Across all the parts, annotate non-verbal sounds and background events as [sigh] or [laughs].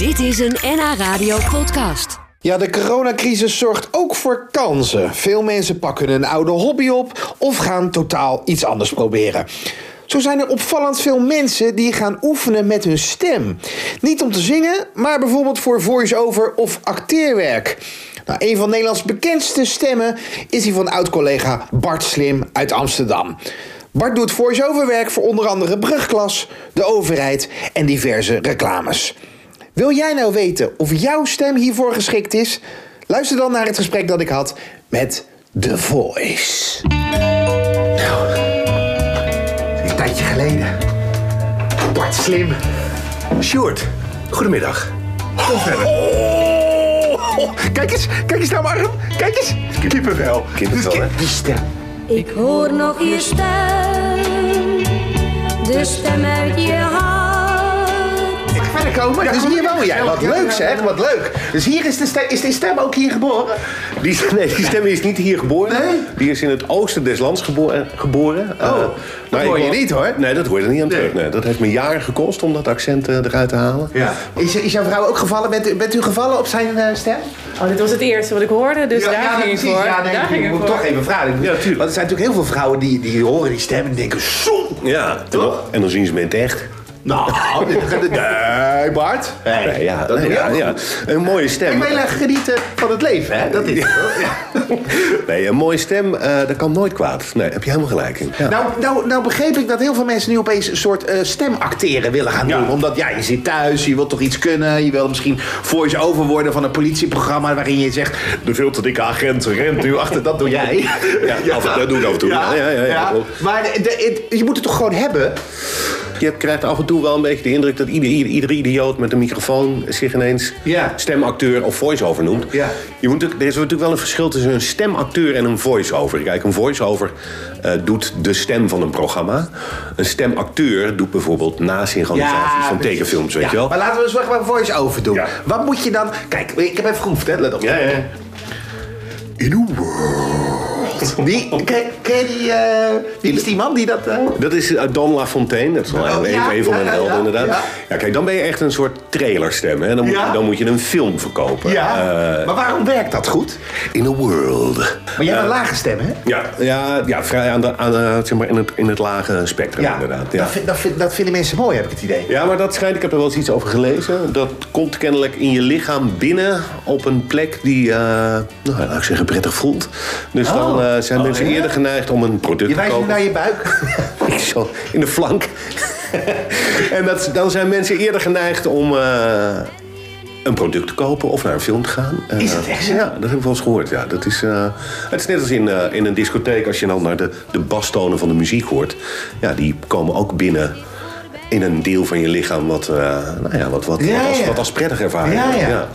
Dit is een NH Radio podcast. Ja, de coronacrisis zorgt ook voor kansen. Veel mensen pakken een oude hobby op of gaan totaal iets anders proberen. Zo zijn er opvallend veel mensen die gaan oefenen met hun stem. Niet om te zingen, maar bijvoorbeeld voor voice-over of acteerwerk. Nou, een van Nederlands bekendste stemmen is die van oud-collega Bart Slim uit Amsterdam. Bart doet voice-over werk voor onder andere Brugklas, de overheid en diverse reclames. Wil jij nou weten of jouw stem hiervoor geschikt is? Luister dan naar het gesprek dat ik had met The Voice. Nou, een tijdje geleden. Bart Slim. Sjoerd, goedemiddag. Kom verder. Oh, kijk eens, kijk eens naar mijn arm. Kijk eens. Kippenvel. Kippenvel, hè? Die stem. Ik hoor nog je stem, de stem uit je hart. Verder komen. dus hier woon jij. Wat leuk zeg, wat leuk. Dus hier is de stem, is die stem ook hier geboren? Die, [laughs] nee, die stem is niet hier geboren. Nee? Die is in het oosten des lands geboren. geboren. Oh, Eh, dat ik hoor je niet, hoor. Nee, dat hoor je er niet aan Nee. terug. Nee, dat heeft me jaren gekost om dat accent eh, eruit te halen. Ja. Is, is jouw vrouw ook gevallen? Bent u, bent u gevallen op zijn eh, stem? Oh, dit was het eerste wat ik hoorde, dus daar ging ik precies. voor. Ja, nee, daar ik ging ik moet voor. toch even vragen. Ja, tuurlijk. Want er zijn natuurlijk heel veel vrouwen die, die horen die stem en denken... Zo! Ja, en Toch? dan, en dan zien ze me in het echt. Nou. [laughs] Nee, Bart. Nee, ja, dat nee, ja. Een mooie Ik stem. wil heel erg genieten van het leven, hè? Dat is. Ja. [laughs] Nee, een mooie stem, eh, dat kan nooit kwaad. Nee, heb je helemaal gelijk in. Ja. Nou, nou, nou begreep ik dat heel veel mensen nu opeens een soort eh, stemacteren willen gaan doen. Omdat ja, je zit thuis, je wilt toch iets kunnen. Je wil misschien voice-over worden van een politieprogramma waarin je zegt... De veel te dikke agent rent nu achter, dat doe jij. Ja, [laughs] af en toe, dat doe ik af en toe. Ja, ja, ja. Maar de- de- het- je moet het toch gewoon hebben? Je krijgt af en toe wel een beetje de indruk dat ieder, ieder, ieder idioot met een microfoon zich ineens Ja. stemacteur of voice-over noemt. Ja. Je moet, er is natuurlijk wel een verschil tussen een stemacteur en een voice-over. Kijk, een voice-over eh, doet de stem van een programma. Een stemacteur doet bijvoorbeeld nasynchronisaties van precies. tekenfilms, weet Ja, je wel? Maar laten we eens weg maar voice-over doen. Ja. Wat moet je dan... Kijk, ik heb even geoefend, hè. Let op. Ja, ja. In a world. Wie, ken, ken je die... eh, wie is die man die dat... eh, Dat is uh, Don LaFontaine, dat is wel Oh, een, ja, een van mijn ja, helden ja, inderdaad. ja. Kijk, dan ben je echt een soort trailerstem. Hè? Dan, moet, dan moet je een film verkopen. ja, Eh, maar waarom werkt dat goed? in a world. Maar jij hebt een lage stem, hè? Ja, ja, ja vrij aan de, aan de, zeg maar in, het, in het lage spectrum inderdaad. Ja. Dat, vind- dat, vind- dat vinden mensen mooi, heb ik het idee. ja, maar dat schijnt, ik heb er wel eens iets over gelezen. Dat komt kennelijk in je lichaam binnen op een plek die, eh, nou, laat ik zeggen, prettig voelt. Dus Oh. dan eh, zijn Oh, mensen ja? eerder geneigd om een product Je te wijst nu kopen. naar je buik. [laughs] Zo, in de flank. en dat, dan zijn mensen eerder geneigd om eh, een product te kopen of naar een film te gaan. Eh, Is het echt zo? Ja, dat heb ik wel eens gehoord. Ja. Dat is, eh, het is net als in, eh, in een discotheek, als je dan naar de, de bastonen van de muziek hoort. Ja, die komen ook binnen in een deel van je lichaam wat, eh, nou ja, wat, wat, Ja, wat, als, ja. wat als prettig ervaren Ja, ja.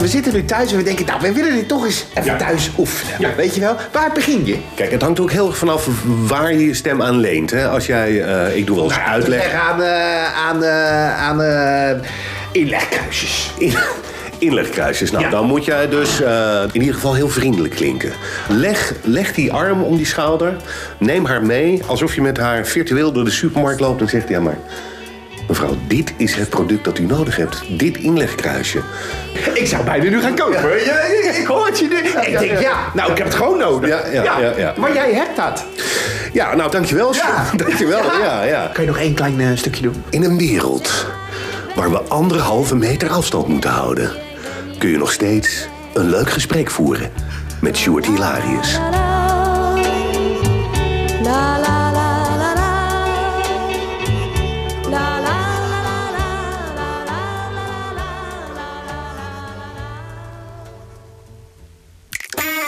We zitten nu thuis en we denken, nou, we willen dit toch eens even Ja. thuis oefenen. Ja. Weet je wel? Waar begin je? Kijk, het hangt ook heel erg vanaf waar je je stem aan leent. Hè. Als jij, eh, ik doe wel eens Nou, uitleg. Aan, eh, aan, eh, aan eh, inlegkruisjes. In, inlegkruisjes. Nou, Ja. dan moet jij dus eh, in ieder geval heel vriendelijk klinken. Leg, leg die arm om die schouder. Neem haar mee alsof je met haar virtueel door de supermarkt loopt en zegt: Ja, maar mevrouw, dit is het product dat u nodig hebt. Dit inlegkruisje. Ik zou bijna nu gaan kopen. Ja, ik, ik hoor het je nu. ik denk, ja, nou, ik heb het gewoon nodig. Ja, ja, ja, ja. Maar jij hebt dat. Ja, nou, dankjewel. Ja. [laughs] dankjewel. Ja, ja. Kan je nog één klein eh, stukje doen? In een wereld waar we anderhalve meter afstand moeten houden, kun je nog steeds een leuk gesprek voeren met Sjoerd Hilarius.